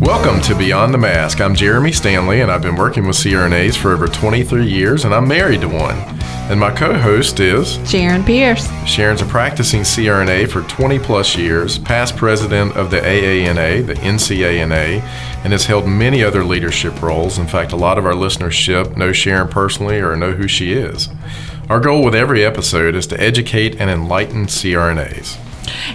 Welcome to Beyond the Mask. I'm Jeremy Stanley, and I've been working with CRNAs for over 23 years, and I'm married to one. And my co host is Sharon Pierce. Sharon's a practicing CRNA for 20 plus years, past president of the AANA, the NCANA, and has held many other leadership roles. In fact, a lot of our listenership know Sharon personally or know who she is. Our goal with every episode is to educate and enlighten CRNAs.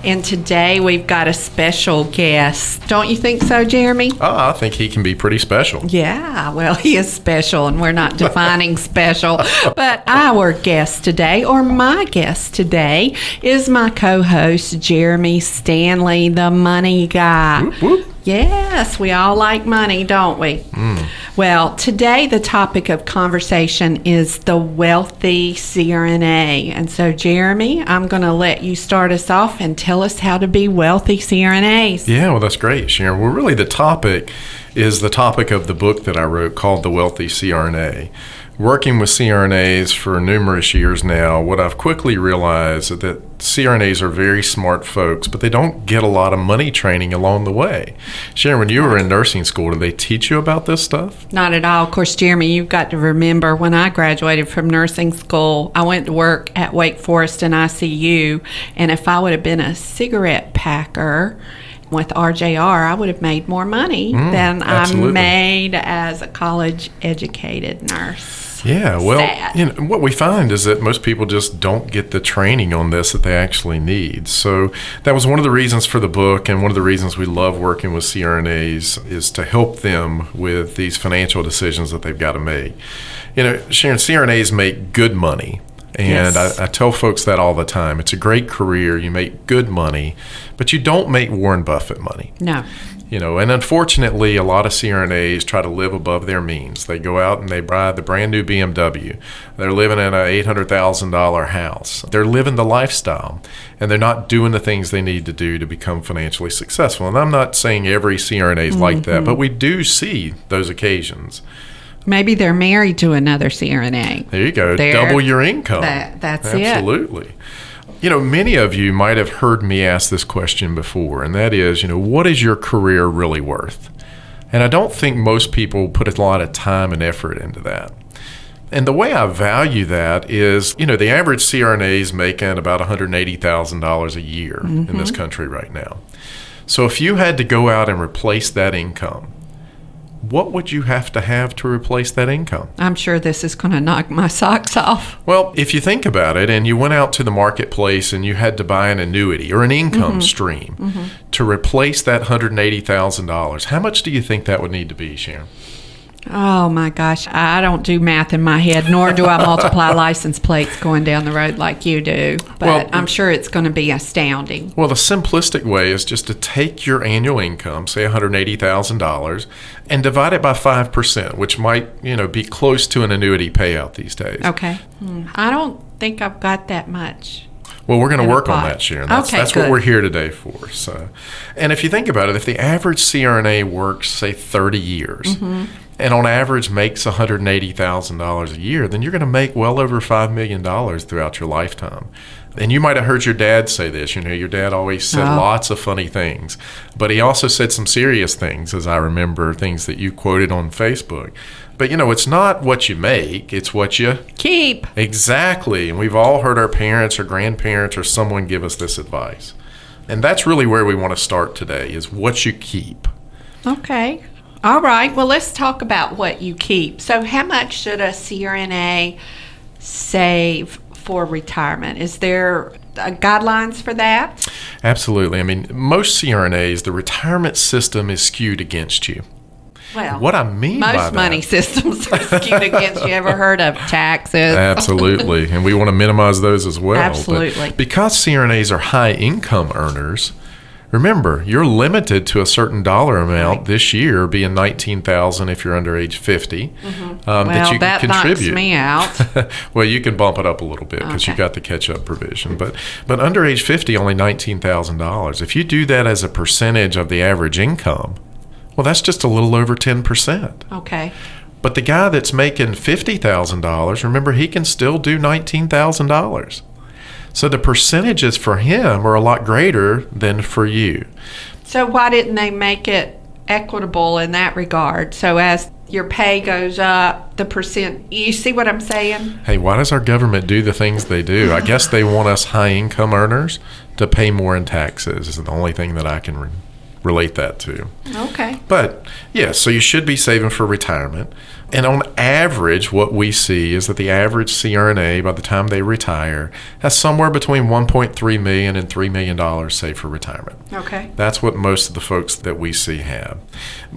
And today we've got a special guest. Don't you think so, Jeremy? Oh, I think he can be pretty special. Yeah, well, he is special, and we're not defining special. But our guest today, or my guest today, is my co host, Jeremy Stanley, the money guy. Whoop, whoop. Yes, we all like money, don't we? Mm. Well, today the topic of conversation is the wealthy CRNA. And so, Jeremy, I'm going to let you start us off and tell us how to be wealthy CRNAs. Yeah, well, that's great, Sharon. Well, really, the topic is the topic of the book that I wrote called The Wealthy CRNA working with CRNAs for numerous years now, what I've quickly realized is that CRNAs are very smart folks, but they don't get a lot of money training along the way. Sharon, when you were in nursing school, did they teach you about this stuff? Not at all. Of course, Jeremy, you've got to remember when I graduated from nursing school, I went to work at Wake Forest in ICU, and if I would have been a cigarette packer, with RJR, I would have made more money mm, than absolutely. I made as a college educated nurse. Yeah, well, sad. you know, what we find is that most people just don't get the training on this that they actually need. So that was one of the reasons for the book, and one of the reasons we love working with CRNAs is to help them with these financial decisions that they've got to make. You know, Sharon, CRNAs make good money. And yes. I, I, tell folks that all the time. It's a great career. You make good money, but you don't make Warren Buffett money. No. You know, and unfortunately, a lot of CRNAs try to live above their means. They go out and they buy the brand new BMW. They're living in an $800,000 house. They're living the lifestyle, and they're not doing the things they need to do to become financially successful. And I'm not saying every CRNA is mm-hmm. like that, but we do see those occasions. Maybe they're married to another CRNA. There you go. They're, Double your income. That, that's Absolutely. it. Absolutely. You know, many of you might have heard me ask this question before, and that is, you know, what is your career really worth? And I don't think most people put a lot of time and effort into that. And the way I value that is, you know, the average CRNA is making about $180,000 a year mm-hmm. in this mm-hmm. country right now. So if you had to go out and replace that income, what would you have to have to replace that income? I'm sure this is going to knock my socks off. Well, if you think about it and you went out to the marketplace and you had to buy an annuity or an income mm-hmm. stream mm-hmm. to replace that $180,000, how much do you think that would need to be, Sharon? Oh my gosh, I don't do math in my head, nor do I multiply license plates going down the road like you do. But well, I'm sure it's going to be astounding. Well, the simplistic way is just to take your annual income, say $180,000, and divide it by 5%, which might, you know, be close to an annuity payout these days. Okay. Hmm. I don't think I've got that much. Well, we're going to work on that, Sharon. That's, okay, that's what we're here today for. So, and if you think about it, if the average CRNA works, say, 30 years, mm-hmm and on average makes $180,000 a year, then you're going to make well over $5 million throughout your lifetime. And you might have heard your dad say this. You know, your dad always said oh. lots of funny things, but he also said some serious things, as I remember, things that you quoted on Facebook. But you know, it's not what you make, it's what you keep. Exactly. And we've all heard our parents or grandparents or someone give us this advice. And that's really where we want to start today is what you keep. Okay. All right. Well, let's talk about what you keep. So, how much should a CRNA save for retirement? Is there uh, guidelines for that? Absolutely. I mean, most CRNAs, the retirement system is skewed against you. Well, what I mean most by that, money systems are skewed against you. Ever heard of taxes? Absolutely, and we want to minimize those as well. Absolutely, but because CRNAs are high income earners, Remember, you're limited to a certain dollar amount right. this year, being nineteen thousand if you're under age 50 mm-hmm. um, well, that you can that contribute. me out. well, you can bump it up a little bit because okay. you got the catch up provision. But but under age fifty, only nineteen thousand dollars. If you do that as a percentage of the average income, well, that's just a little over ten percent. Okay. But the guy that's making fifty thousand dollars, remember, he can still do nineteen thousand dollars. So the percentages for him are a lot greater than for you. So why didn't they make it equitable in that regard? So as your pay goes up, the percent. You see what I'm saying? Hey, why does our government do the things they do? I guess they want us high income earners to pay more in taxes. Is the only thing that I can re- relate that to. Okay. But yeah, so you should be saving for retirement. And on average, what we see is that the average CRNA, by the time they retire, has somewhere between 1.3 million and 3 million dollars saved for retirement. Okay. That's what most of the folks that we see have.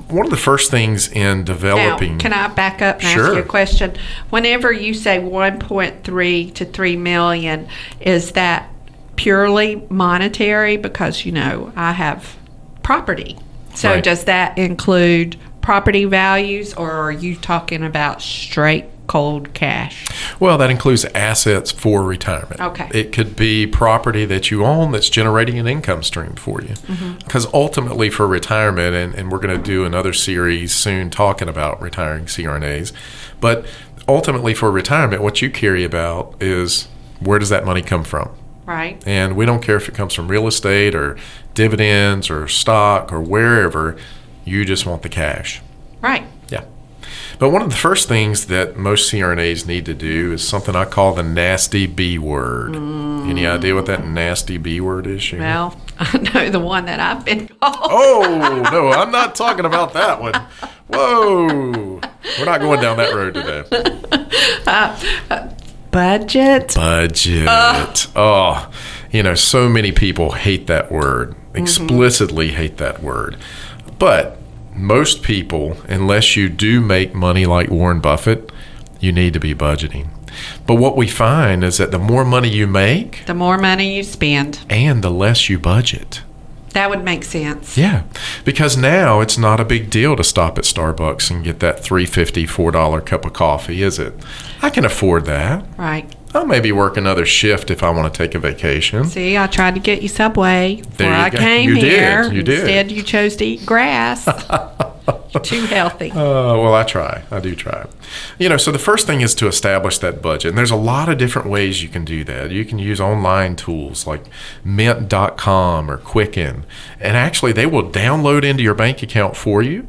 One of the first things in developing. Now, can I back up and sure. ask you a question? Whenever you say 1.3 to 3 million, is that purely monetary? Because you know I have property. So right. does that include property values, or are you talking about straight cold cash? Well, that includes assets for retirement. Okay. It could be property that you own that's generating an income stream for you. Because mm-hmm. ultimately, for retirement, and, and we're going to do another series soon talking about retiring CRNAs, but ultimately for retirement, what you carry about is where does that money come from? Right. And we don't care if it comes from real estate or dividends or stock or wherever you just want the cash. Right. Yeah. But one of the first things that most CRNAs need to do is something I call the nasty B word. Mm. Any idea what that nasty B word is? Sharon? Well, I know the one that I've been called. Oh, no, I'm not talking about that one. Whoa. We're not going down that road today. Uh, uh, budget? Budget. Uh. Oh, you know, so many people hate that word, mm-hmm. explicitly mm-hmm. hate that word. But most people, unless you do make money like Warren Buffett, you need to be budgeting. But what we find is that the more money you make, the more money you spend, and the less you budget. That would make sense. Yeah, because now it's not a big deal to stop at Starbucks and get that three fifty four dollar cup of coffee, is it? I can afford that. Right. I'll maybe work another shift if I want to take a vacation. See, I tried to get you Subway before I go. came you here. Did. You did. Instead, you chose to eat grass. Too healthy. Oh, uh, well, I try. I do try. You know, so the first thing is to establish that budget. And there's a lot of different ways you can do that. You can use online tools like mint.com or Quicken. And actually, they will download into your bank account for you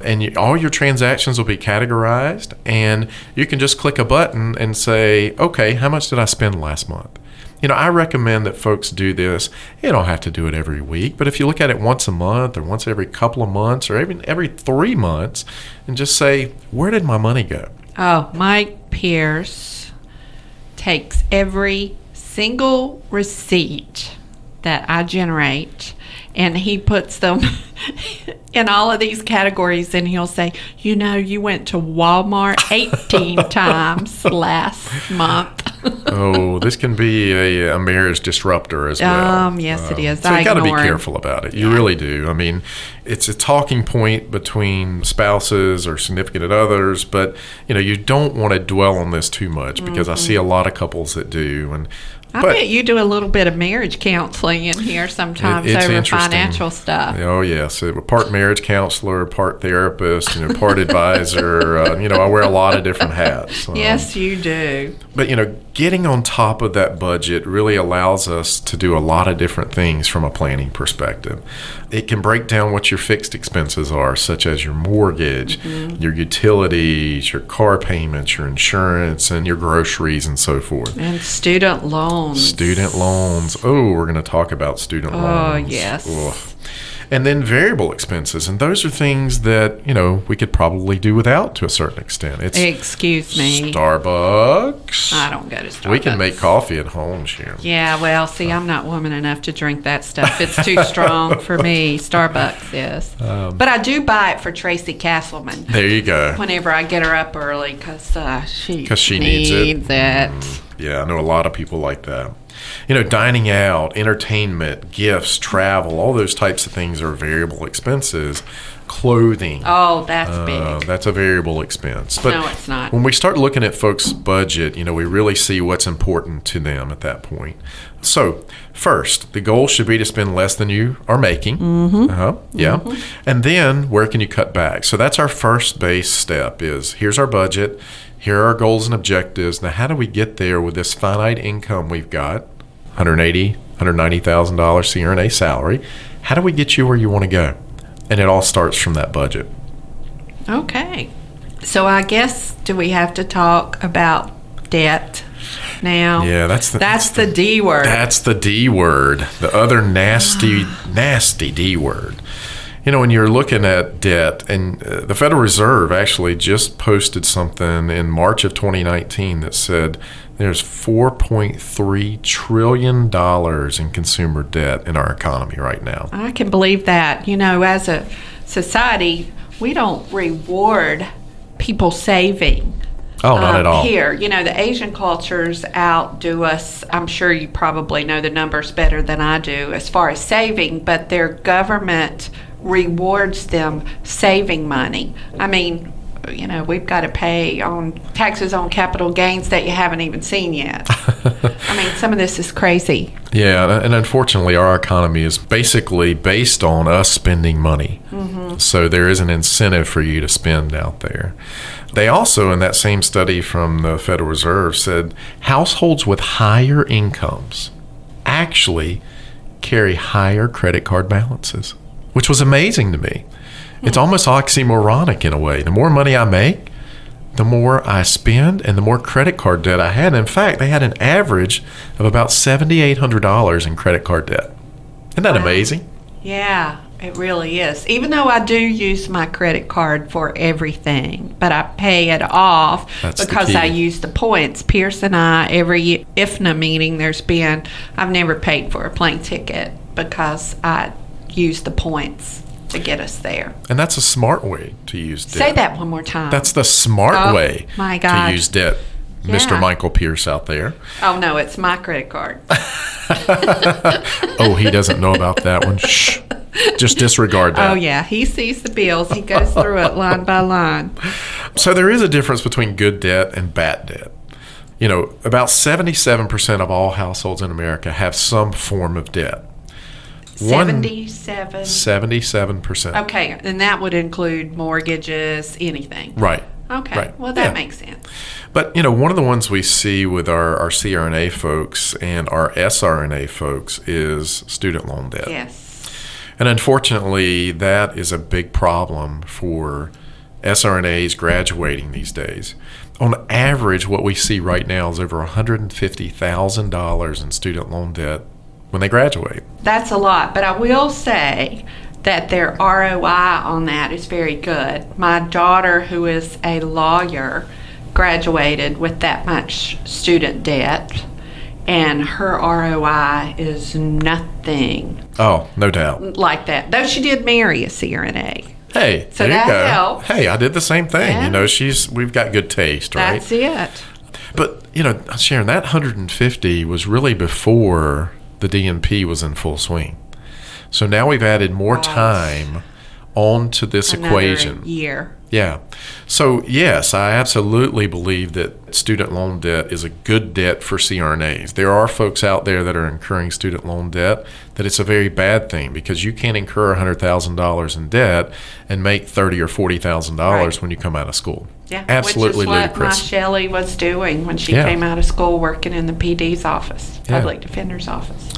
and you, all your transactions will be categorized and you can just click a button and say okay how much did i spend last month? You know i recommend that folks do this. You don't have to do it every week but if you look at it once a month or once every couple of months or even every three months and just say where did my money go? Oh mike pierce takes every single receipt that i generate and he puts them in all of these categories and he'll say, You know, you went to Walmart 18 times last month. oh, this can be a, a, marriage disruptor as well. Um, yes, um, it is. So you got to be careful about it. You yeah. really do. I mean, it's a talking point between spouses or significant others, but you know, you don't want to dwell on this too much because mm-hmm. I see a lot of couples that do, and I but, bet you do a little bit of marriage counseling in here sometimes it, over financial stuff. Oh yes, part marriage counselor, part therapist, you know, part advisor. Uh, you know, I wear a lot of different hats. Um, yes, you do. But you know, getting on top of that budget really allows us to do a lot of different things from a planning perspective. It can break down what your fixed expenses are, such as your mortgage, mm-hmm. your utilities, your car payments, your insurance, and your groceries, and so forth. And student loans. Student loans. Oh, we're going to talk about student oh, loans. Oh, yes. Ugh. And then variable expenses. And those are things that, you know, we could probably do without to a certain extent. It's Excuse me. Starbucks. I don't go to Starbucks. We can make coffee at home, Sharon. Yeah, well, see, I'm not woman enough to drink that stuff. It's too strong for me. Starbucks is. Um, but I do buy it for Tracy Castleman. There you go. Whenever I get her up early because uh, she, Cause she needs, needs it. it. Mm, yeah, I know a lot of people like that you know, dining out, entertainment, gifts, travel, all those types of things are variable expenses. Clothing. Oh, that's uh, big. That's a variable expense. But no, it's not. When we start looking at folks' budget, you know, we really see what's important to them at that point. So, first, the goal should be to spend less than you are making. Mm-hmm. Uh-huh. Yeah. Mm-hmm. And then, where can you cut back? So that's our first base step. Is here's our budget here are our goals and objectives. Now, how do we get there with this finite income we've got? 180, 190,000 dollars CRNA salary. How do we get you where you want to go? And it all starts from that budget. Okay. So I guess do we have to talk about debt now? Yeah, that's the that's, that's the, the D word. That's the D word. The other nasty ah. nasty D word. You know, when you're looking at debt, and uh, the Federal Reserve actually just posted something in March of 2019 that said there's 4.3 trillion dollars in consumer debt in our economy right now. I can believe that. You know, as a society, we don't reward people saving. Oh, not um, at all. Here, you know, the Asian cultures outdo us. I'm sure you probably know the numbers better than I do as far as saving, but their government rewards them saving money. I mean, you know, we've got to pay on taxes on capital gains that you haven't even seen yet. I mean, some of this is crazy. Yeah, and unfortunately, our economy is basically based on us spending money. Mm-hmm. So there is an incentive for you to spend out there. They also, in that same study from the Federal Reserve, said households with higher incomes actually carry higher credit card balances which was amazing to me. It's hmm. almost oxymoronic in a way. The more money I make, the more I spend and the more credit card debt I had. In fact, they had an average of about $7,800 in credit card debt. Isn't that wow. amazing? Yeah, it really is. Even though I do use my credit card for everything, but I pay it off That's because I use the points. Pierce and I, every IFNA meeting there's been, I've never paid for a plane ticket because I use the points to get us there. And that's a smart way to use debt. Say that one more time. That's the smart oh, way my God. to use debt. Yeah. Mr. Michael Pierce out there. Oh no, it's my credit card. oh, he doesn't know about that one. Shh. Just disregard that. Oh yeah, he sees the bills. He goes through it line by line. So there is a difference between good debt and bad debt. You know, about 77% of all households in America have some form of debt. 77 77%. Okay, and that would include mortgages, anything. Right. Okay. Right. Well, that yeah. makes sense. But, you know, one of the ones we see with our, our CRNA folks and our SRNA folks is student loan debt. Yes. And unfortunately, that is a big problem for SRNAs graduating these days. On average, what we see right now is over $150,000 in student loan debt when they graduate. That's a lot, but I will say that their ROI on that is very good. My daughter, who is a lawyer, graduated with that much student debt, and her ROI is nothing. Oh, no doubt. Like that. Though she did marry a CRNA. Hey, so there you go. Helps. Hey, I did the same thing. Yeah. You know, she's we've got good taste, right? That's it. But you know, Sharon, that 150 was really before the DNP was in full swing. So now we've added more time onto this Another equation. Year. Yeah. So, yes, I absolutely believe that student loan debt is a good debt for CRNAs. There are folks out there that are incurring student loan debt that it's a very bad thing because you can't incur $100,000 in debt and make thirty or $40,000 right. when you come out of school. Yeah, absolutely which is what ludicrous. Shelley was doing when she yeah. came out of school, working in the PD's office, yeah. public defender's office.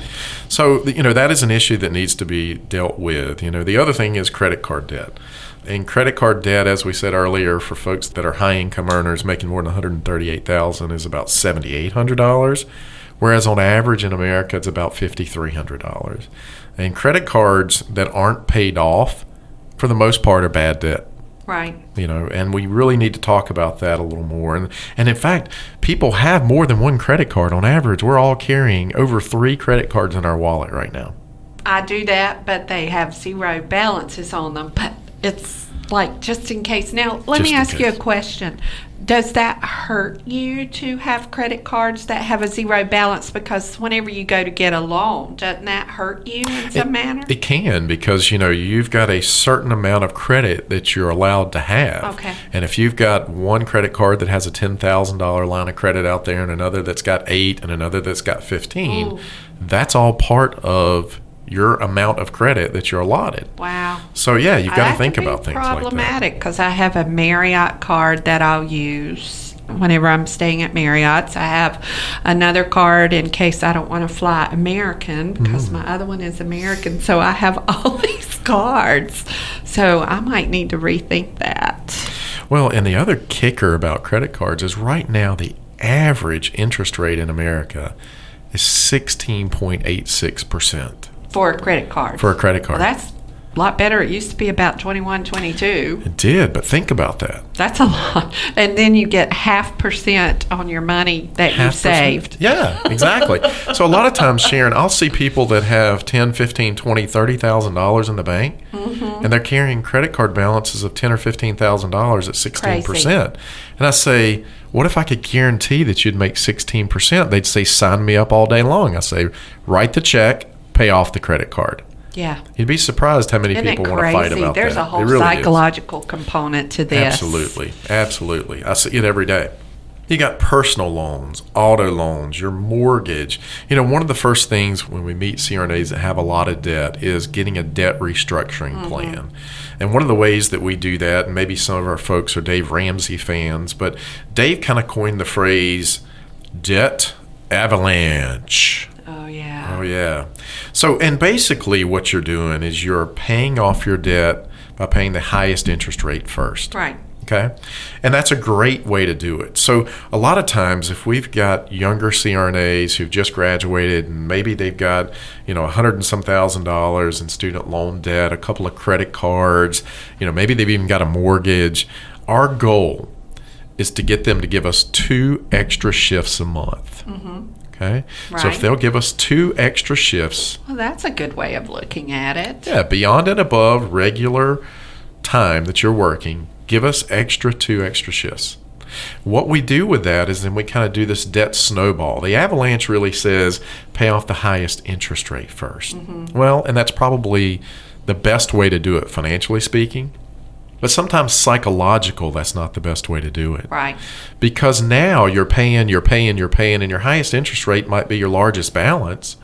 So you know that is an issue that needs to be dealt with. You know, the other thing is credit card debt. And credit card debt, as we said earlier, for folks that are high income earners making more than 138,000 is about $7,800, whereas on average in America it's about $5,300. And credit cards that aren't paid off, for the most part, are bad debt. Right. You know, and we really need to talk about that a little more. And and in fact, people have more than one credit card on average. We're all carrying over 3 credit cards in our wallet right now. I do that, but they have zero balances on them. But it's like just in case. Now, let just me ask you a question does that hurt you to have credit cards that have a zero balance? Because whenever you go to get a loan, doesn't that hurt you in some it, manner? It can because you know you've got a certain amount of credit that you're allowed to have. Okay. And if you've got one credit card that has a ten thousand dollar line of credit out there, and another that's got eight, and another that's got fifteen, Ooh. that's all part of your amount of credit that you're allotted. Wow. So yeah, you've got to think about things problematic because I have a Marriott card that I'll use whenever I'm staying at Marriott's. I have another card in case I don't want to fly American because mm. my other one is American. So I have all these cards. So I might need to rethink that. Well, and the other kicker about credit cards is right now the average interest rate in America is 16.86%. For a credit card. For a credit card. Well, that's a lot better. It used to be about 21, 22. It did, but think about that. That's a lot. And then you get half percent on your money that you saved. Yeah, exactly. so a lot of times, Sharon, I'll see people that have 10, 15, 20, 30,000 dollars in the bank mm-hmm. and they're carrying credit card balances of 10 or 15,000 dollars at 16%. Crazy. And I say, what if I could guarantee that you'd make 16%? They'd say, sign me up all day long. I say, write the check, pay off the credit card. Yeah. You'd be surprised how many Isn't people want to fight about There's that. There's a whole really psychological is. component to this. Absolutely. Absolutely. I see it every day. You got personal loans, auto loans, your mortgage. You know, one of the first things when we meet CRNAs that have a lot of debt is getting a debt restructuring mm-hmm. plan. And one of the ways that we do that, and maybe some of our folks are Dave Ramsey fans, but Dave kind of coined the phrase debt avalanche. Oh, yeah. Oh, yeah. So, and basically, what you're doing is you're paying off your debt by paying the highest interest rate first. Right. Okay. And that's a great way to do it. So, a lot of times, if we've got younger CRNAs who've just graduated and maybe they've got, you know, a hundred and some thousand dollars in student loan debt, a couple of credit cards, you know, maybe they've even got a mortgage, our goal is to get them to give us two extra shifts a month. Mm-hmm. Okay. Right. So if they'll give us two extra shifts. Well, that's a good way of looking at it. Yeah, beyond and above regular time that you're working, give us extra two extra shifts. What we do with that is then we kind of do this debt snowball. The avalanche really says pay off the highest interest rate 1st mm-hmm. Well, and that's probably the best way to do it financially speaking. But sometimes psychological, that's not the best way to do it. Right. Because now you're paying, you're paying, you're paying, and your highest interest rate might be your largest balance,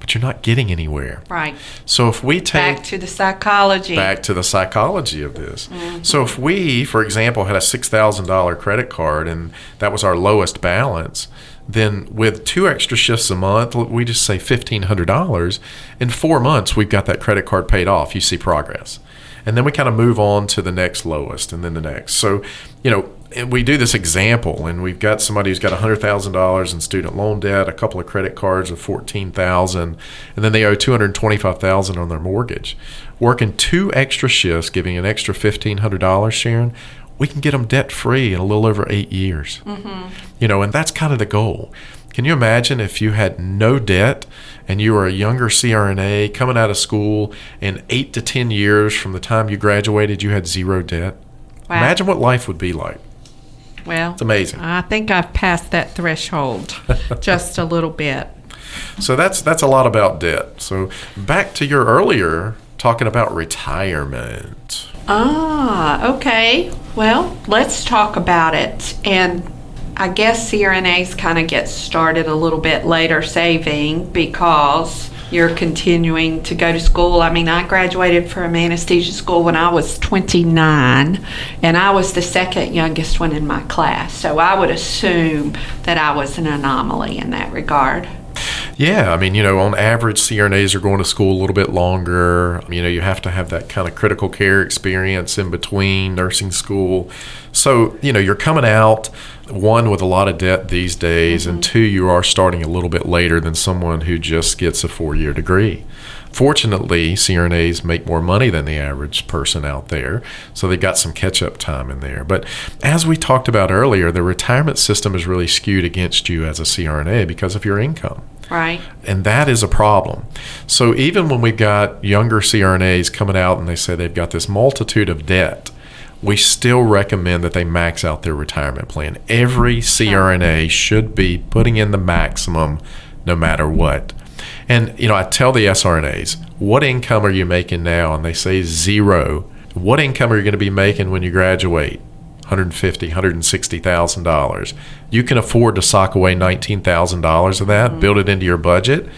but you're not getting anywhere. Right. So if we take. Back to the psychology. Back to the psychology of this. Mm-hmm. So if we, for example, had a $6,000 credit card and that was our lowest balance, then with two extra shifts a month, we just say $1,500. In four months, we've got that credit card paid off. You see progress and then we kind of move on to the next lowest and then the next. So, you know, we do this example, and we've got somebody who's got hundred thousand dollars in student loan debt, a couple of credit cards of fourteen thousand, and then they owe two hundred twenty-five thousand on their mortgage. Working two extra shifts, giving an extra fifteen hundred dollars, Sharon, we can get them debt free in a little over eight years. Mm-hmm. You know, and that's kind of the goal. Can you imagine if you had no debt and you were a younger CRNA coming out of school and eight to 10 years from the time you graduated, you had zero debt? Wow. Imagine what life would be like. Well, it's amazing. I think I've passed that threshold just a little bit. So that's that's a lot about debt. So back to your earlier talking about retirement. Ah, okay. Well, let's talk about it. And I guess CRNAs kind of get started a little bit later saving because you're continuing to go to school. I mean, I graduated from anesthesia school when I was 29, and I was the second youngest one in my class. So I would assume that I was an anomaly in that regard. Yeah, I mean, you know, on average, CRNAs are going to school a little bit longer. You know, you have to have that kind of critical care experience in between nursing school. So, you know, you're coming out, one, with a lot of debt these days, mm-hmm. and two, you are starting a little bit later than someone who just gets a four year degree. Fortunately, CRNAs make more money than the average person out there, so they got some catch up time in there. But as we talked about earlier, the retirement system is really skewed against you as a CRNA because of your income. Right. And that is a problem. So even when we've got younger CRNAs coming out and they say they've got this multitude of debt, we still recommend that they max out their retirement plan. Every CRNA should be putting in the maximum no matter what. And, you know, I tell the SRNAs, what income are you making now? And they say zero. What income are you going to be making when you graduate? 150 $160,000. You can afford to sock away $19,000 of that, mm-hmm. build it into your budget,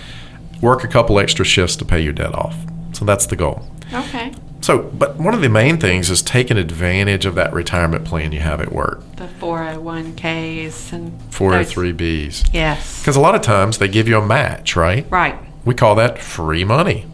work a couple extra shifts to pay your debt off. So that's the goal. Okay. So, but one of the main things is taking advantage of that retirement plan you have at work. The 401ks and 403bs. Yes. Because a lot of times they give you a match, right? Right. We call that free money.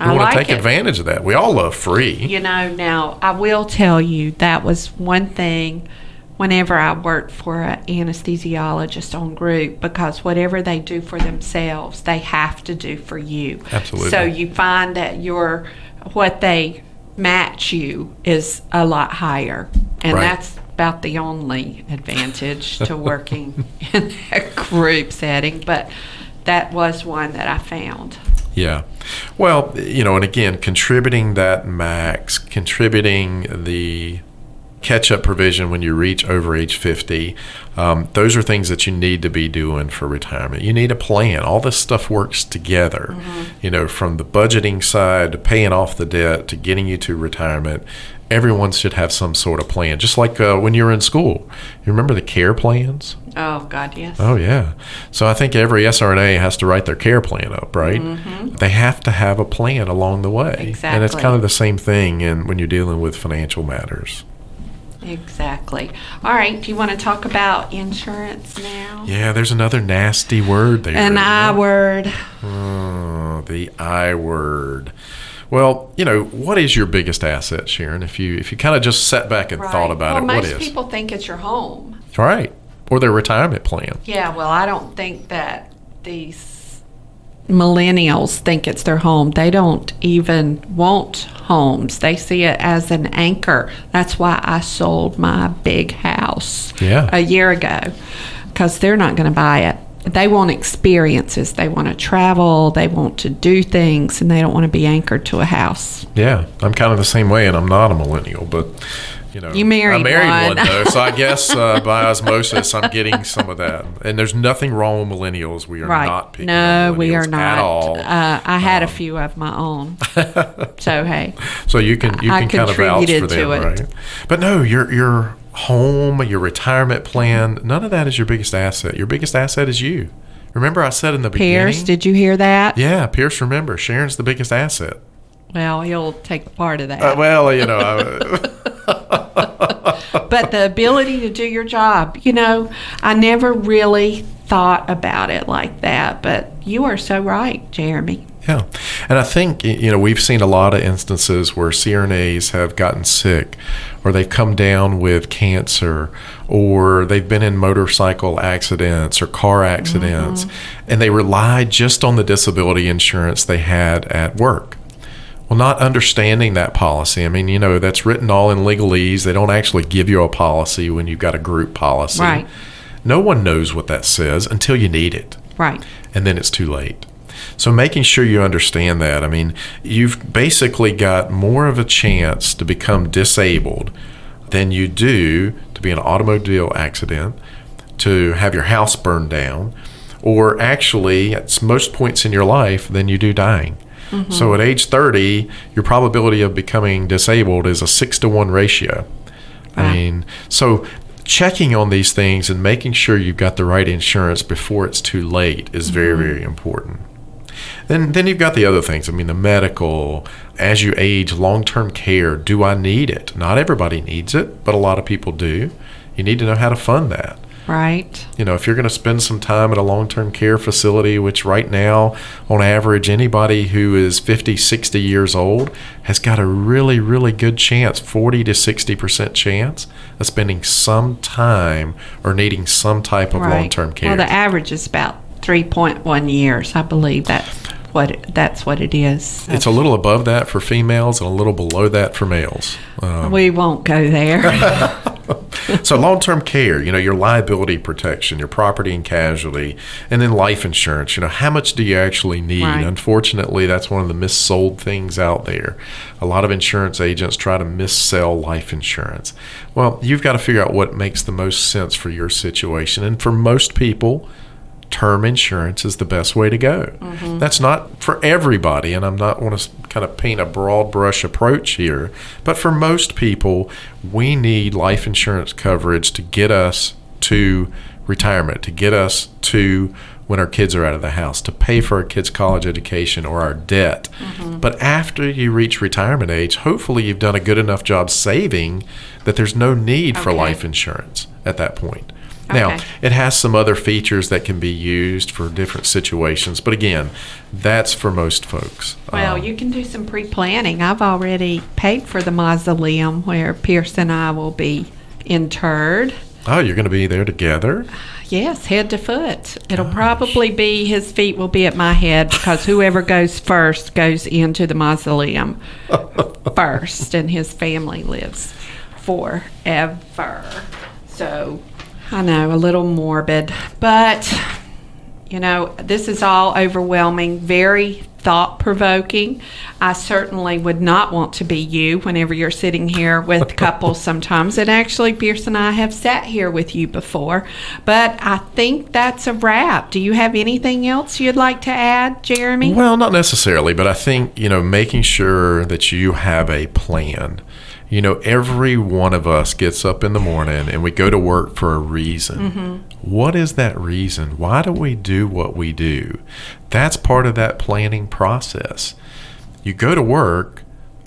We I want like to take it. advantage of that. We all love free. You know, now I will tell you that was one thing whenever I worked for an anesthesiologist on group because whatever they do for themselves, they have to do for you. Absolutely. So you find that your what they match you is a lot higher, and Right. that's about the only advantage to working in a group setting. But that was one that I found. Yeah. Well, you know, and again, contributing that max, contributing the catch up provision when you reach over age 50, um, those are things that you need to be doing for retirement. You need a plan. All this stuff works together, you know, from the budgeting side to paying off the debt to getting you to retirement. Everyone should have some sort of plan, just like uh, when you were in school. You remember the care plans? Oh God, yes. Oh yeah. So I think every SRNA has to write their care plan up, right? They have to have a plan along the way, and it's Mm-hmm. Kind of the same thing in when you're dealing with financial matters. Exactly. All right. Do you want to talk about insurance now? Yeah, there's another nasty word there. An I word. Oh, the I word. Well, you know, what is your biggest asset, Sharon? If you if you kind of just sat back and thought about well, it, what is? most people think it's your home. right. Or their retirement plan. Yeah. Well, I don't think that these millennials think it's their home. They don't even want homes. They see it as an anchor. That's why I sold my big house Yeah. a year ago because they're not going to buy it. They want experiences. They want to travel. They want to do things, and they don't want to be anchored to a house. Yeah, I'm kind of the same way, and I'm not a millennial, but you know, You married I married one. one, though, so I guess uh, by osmosis, I'm getting some of that. And there's nothing wrong with millennials. We are Right. not picking no, we are not. at all. Um, Uh, I had a few of my own. so, hey. so you can you I can kind of vouch for them, it. right? But no, your your home, your retirement plan, none of that is your biggest asset. Your biggest asset is you. Remember, I said in the beginning. Pierce, did you hear that? yeah, Pierce. Remember, Sharon's the biggest asset. Well, he'll take part of that. Uh, well, you know, I, but the ability to do your job, you know, I never really thought about it like that. But you are so right, Jeremy. Yeah. And I think, you know, we've seen a lot of instances where CRNAs have gotten sick or they've come down with cancer or they've been in motorcycle accidents or car accidents mm-hmm. and they rely just on the disability insurance they had at work. Well, not understanding that policy. I mean, you know, that's written all in legalese. They don't actually give you a policy when you've got a group policy. Right. No one knows what that says until you need it Right. and then it's too late. So making sure you understand that. I mean, you've basically got more of a chance to become disabled than you do to be in an automobile accident, to have your house burned down, or actually at most points in your life than you do dying. Mm-hmm. So at age 30, your probability of becoming disabled is a 6 to 1 ratio. I mean, so checking on these things and making sure you've got the right insurance before it's too late is very, mm-hmm. very important. Then, then you've got the other things. I mean, the medical, as you age, long term care. Do I need it? Not everybody needs it, but a lot of people do. You need to know how to fund that. Right. You know, if you're going to spend some time at a long term care facility, which right now, on average, anybody who is 50, 60 years old has got a really, really good chance 40 to 60% chance of spending some time or needing some type of right. long term care. Well, the average is about 3.1 years, I believe. That what that's what it is. It's a little above that for females and a little below that for males. Um, we won't go there. so long-term care, you know, your liability protection, your property and casualty, and then life insurance. You know, how much do you actually need? Right. Unfortunately, that's one of the missold things out there. A lot of insurance agents try to missell life insurance. Well, you've got to figure out what makes the most sense for your situation, and for most people term insurance is the best way to go. Mm-hmm. That's not for everybody, and I'm not want to kind of paint a broad brush approach here, but for most people, we need life insurance coverage to get us to retirement, to get us to when our kids are out of the house, to pay for our kids' college education or our debt. Mm-hmm. But after you reach retirement age, hopefully you've done a good enough job saving that there's no need okay. for life insurance at that point. Now, it has some other features that can be used for different situations, but again, that's for most folks. Well, um, you can do some pre planning. I've already paid for the mausoleum where Pierce and I will be interred. Oh, you're going to be there together? Yes, head to foot. It'll Gosh. probably be his feet will be at my head because whoever goes first goes into the mausoleum first, and his family lives forever. So I know, a little morbid, but you know, this is all overwhelming, very thought provoking. I certainly would not want to be you whenever you're sitting here with couples sometimes. And actually, Pierce and I have sat here with you before. But I think that's a wrap. Do you have anything else you'd like to add, Jeremy? Well, not necessarily, but I think, you know, making sure that you have a plan you know, every one of us gets up in the morning and we go to work for a reason. Mm-hmm. What is that reason? Why do we do what we do? That's part of that planning process. You go to work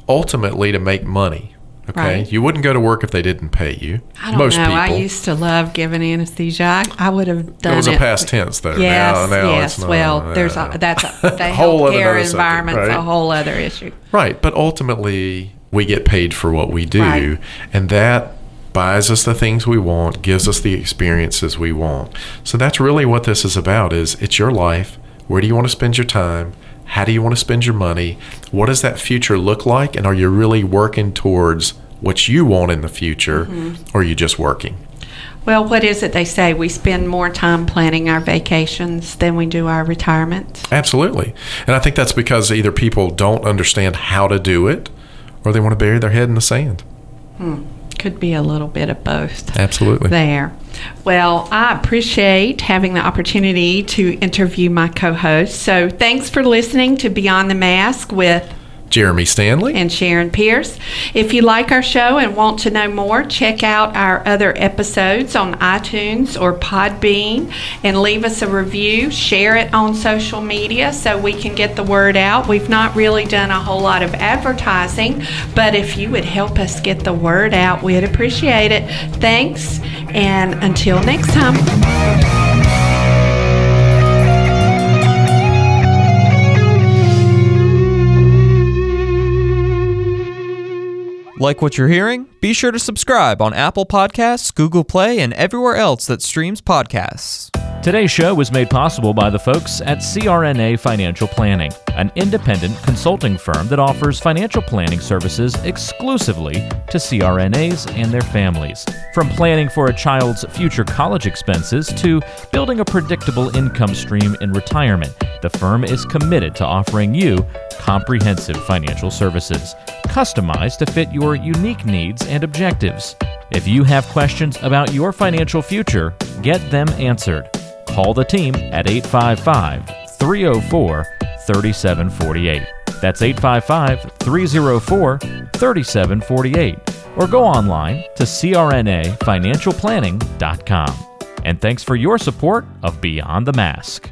ultimately to make money. Okay, right. you wouldn't go to work if they didn't pay you. I don't Most know. People. I used to love giving anesthesia. I, I would have done it. was a past tense, though. Yes, now, now yes. Not, well, there's a, that's a, the healthcare environment's right? a whole other issue. Right, but ultimately, we get paid for what we do. Right. And that buys us the things we want, gives us the experiences we want. So that's really what this is about is it's your life. Where do you want to spend your time? How do you want to spend your money? What does that future look like? And are you really working towards what you want in the future mm-hmm. or are you just working? Well, what is it they say? We spend more time planning our vacations than we do our retirement. Absolutely. And I think that's because either people don't understand how to do it or they want to bury their head in the sand. Hmm. Could be a little bit of both. Absolutely. There. Well, I appreciate having the opportunity to interview my co host. So thanks for listening to Beyond the Mask with Jeremy Stanley, and Sharon Pierce. If you like our show and want to know more, check out our other episodes on iTunes or Podbean and leave us a review. Share it on social media so we can get the word out. We've not really done a whole lot of advertising, but if you would help us get the word out, we'd appreciate it. Thanks, and until next time. Like what you're hearing? Be sure to subscribe on Apple Podcasts, Google Play, and everywhere else that streams podcasts. Today's show was made possible by the folks at CRNA Financial Planning, an independent consulting firm that offers financial planning services exclusively to CRNAs and their families. From planning for a child's future college expenses to building a predictable income stream in retirement, the firm is committed to offering you comprehensive financial services, customized to fit your unique needs and objectives. If you have questions about your financial future, get them answered. Call the team at 855 304 3748. That's 855 304 3748. Or go online to crnafinancialplanning.com. And thanks for your support of Beyond the Mask.